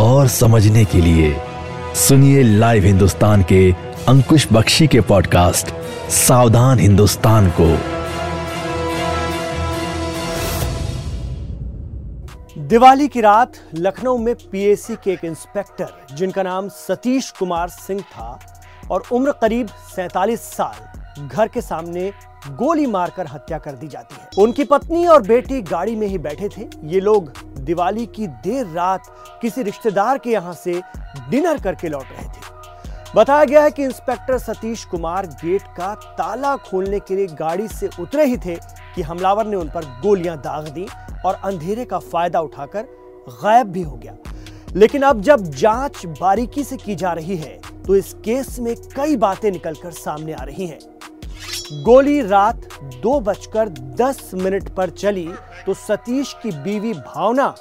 और समझने के लिए सुनिए लाइव हिंदुस्तान के अंकुश बख्शी के पॉडकास्ट सावधान हिंदुस्तान को। दिवाली की रात लखनऊ में पीएसी के एक इंस्पेक्टर जिनका नाम सतीश कुमार सिंह था और उम्र करीब सैतालीस साल, घर के सामने गोली मारकर हत्या कर दी जाती है। उनकी पत्नी और बेटी गाड़ी में ही बैठे थे। ये लोग दिवाली की देर रात किसी रिश्तेदार के यहाँ से डिनर करके लौट रहे थे। बताया गया है कि इंस्पेक्टर सतीश कुमार गेट का ताला खोलने के लिए गाड़ी से उतरे ही थे कि हमलावर ने उन पर गोलियाँ दाग दी और अंधेरे का फ़ायदा उठाकर गायब भी हो गया। लेकिन अब जब जाँच बारीकी से की जा रही है तो इस केस में कई बातें निकलकर सामने आ रही हैं। गोली रात दो बजकर दस मिनट पर चली तो सतीश की बीवी भावना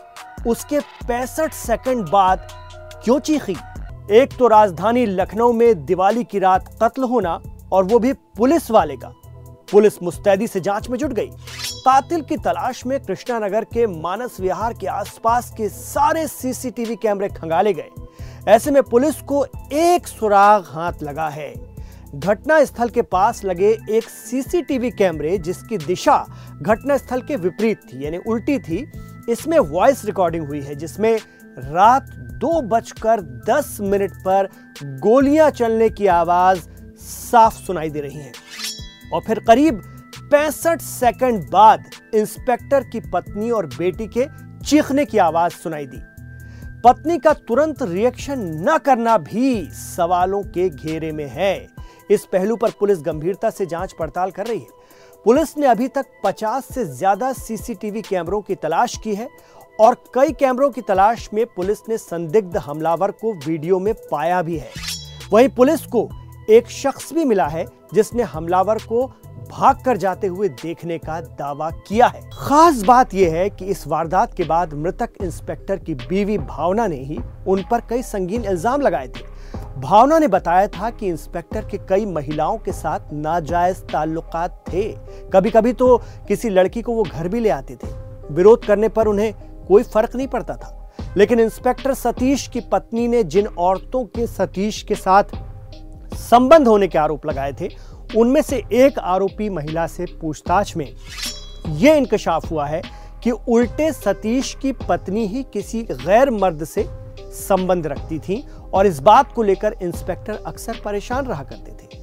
उसके पैंसठ सेकंड बाद क्यों चीखी? एक तो राजधानी लखनऊ में दिवाली की रात कत्ल होना और वो भी पुलिस वाले का। पुलिस मुस्तैदी से जाँच में जुट गई। कातिल की तलाश में कृष्णानगर के मानस विहार के आसपास के सारे सीसीटीवी कैमरे खंगाले गए। ऐसे में पुलिस को एक सुराग हाथ लगा है। घटना स्थल के पास लगे एक सीसीटीवी कैमरे जिसकी दिशा घटना स्थल के विपरीत थी, यानी उल्टी थी। इसमें वॉइस रिकॉर्डिंग हुई है, जिसमें रात दो बजकर दस मिनट पर गोलियाँ चलने की आवाज़ साफ़ सुनाई दे रही है। और फिर करीब पैंसठ सेकंड बाद इंस्पेक्टर की पत्नी और बेटी के चीखने की आवाज़ सुनाई दी। पत्नी का तुरंत रिएक्शन न करना भी सवालों के घेरे में है। इस पहलू पर पुलिस गंभीरता से जाँच पड़ताल कर रही है। पुलिस ने अभी तक 50 से ज़्यादा सीसीटीवी कैमरों की तलाश की है और कई कैमरों की तलाश में पुलिस ने संदिग्ध हमलावर को वीडियो में पाया भी है। वहीं पुलिस को एक शख्स भी मिला है जिसने हमलावर को भाग कर जाते हुए देखने का दावा किया है। खास बात यह है कि इस वारदात के बाद मृतक इंस्पेक्टर की बीवी भावना ने ही उन पर कई संगीन इल्ज़ाम लगाए थे। भावना ने बताया था कि इंस्पेक्टर के कई महिलाओं के साथ नाजायज ताल्लुकात थे। कभी कभी तो किसी लड़की को वो घर भी ले आते थे। विरोध करने पर उन्हें कोई फ़र्क नहीं पड़ता था। लेकिन इंस्पेक्टर सतीश की पत्नी ने जिन औरतों के सतीश के साथ संबंध होने के आरोप लगाए थे, उनमें से एक आरोपी महिला से पूछताछ में। यह इंकशाफ हुआ है कि उल्टे सतीश की पत्नी ही किसी गैर मर्द से संबंध रखती थी और इस बात को लेकर इंस्पेक्टर अक्सर परेशान रहा करते थे।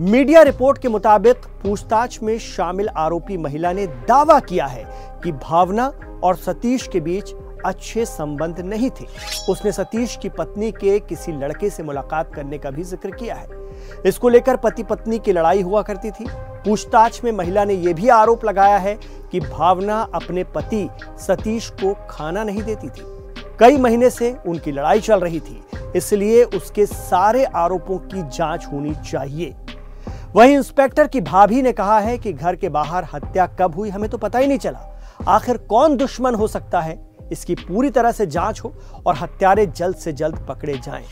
मीडिया रिपोर्ट के मुताबिक पूछताछ में शामिल आरोपी महिला ने दावा किया है कि भावना और सतीश के बीच अच्छे संबंध नहीं थे। उसने सतीश की पत्नी के किसी लड़के से मुलाकात करने का भी ज़िक्र किया है। इसको लेकर पति पत्नी की लड़ाई हुआ करती थी। पूछताछ में महिला ने यह भी आरोप लगाया है कि भावना अपने पति सतीश को खाना नहीं देती थी। कई महीने से उनकी लड़ाई चल रही थी। इसलिए उसके सारे आरोपों की जाँच होनी चाहिए। वहीं इंस्पेक्टर की भाभी ने कहा है कि घर के बाहर हत्या कब हुई हमें तो पता ही नहीं चला। आखिर कौन दुश्मन हो सकता है? इसकी पूरी तरह से जाँच हो और हत्यारे जल्द से जल्द पकड़े जाएँ।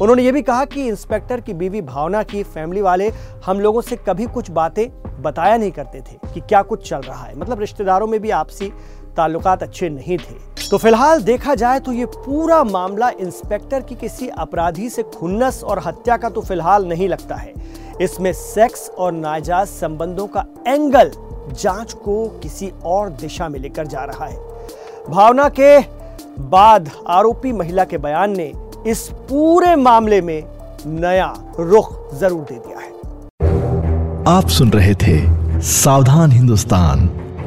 उन्होंने ये भी कहा कि इंस्पेक्टर की बीवी भावना की फैमिली वाले हम लोगों से कभी कुछ बातें बताया नहीं करते थे कि क्या कुछ चल रहा है। मतलब रिश्तेदारों में भी आपसी ताल्लुकात अच्छे नहीं थे। तो फ़िलहाल देखा जाए तो ये पूरा मामला इंस्पेक्टर की किसी अपराधी से खुन्नस और हत्या का तो फ़िलहाल नहीं लगता है। इसमें सेक्स और नाजायज संबंधों का एंगल जाँच को किसी और दिशा में लेकर जा रहा है। भावना के बाद आरोपी महिला के बयान ने इस पूरे मामले में नया रुख ज़रूर दे दिया है। आप सुन रहे थे सावधान हिंदुस्तान।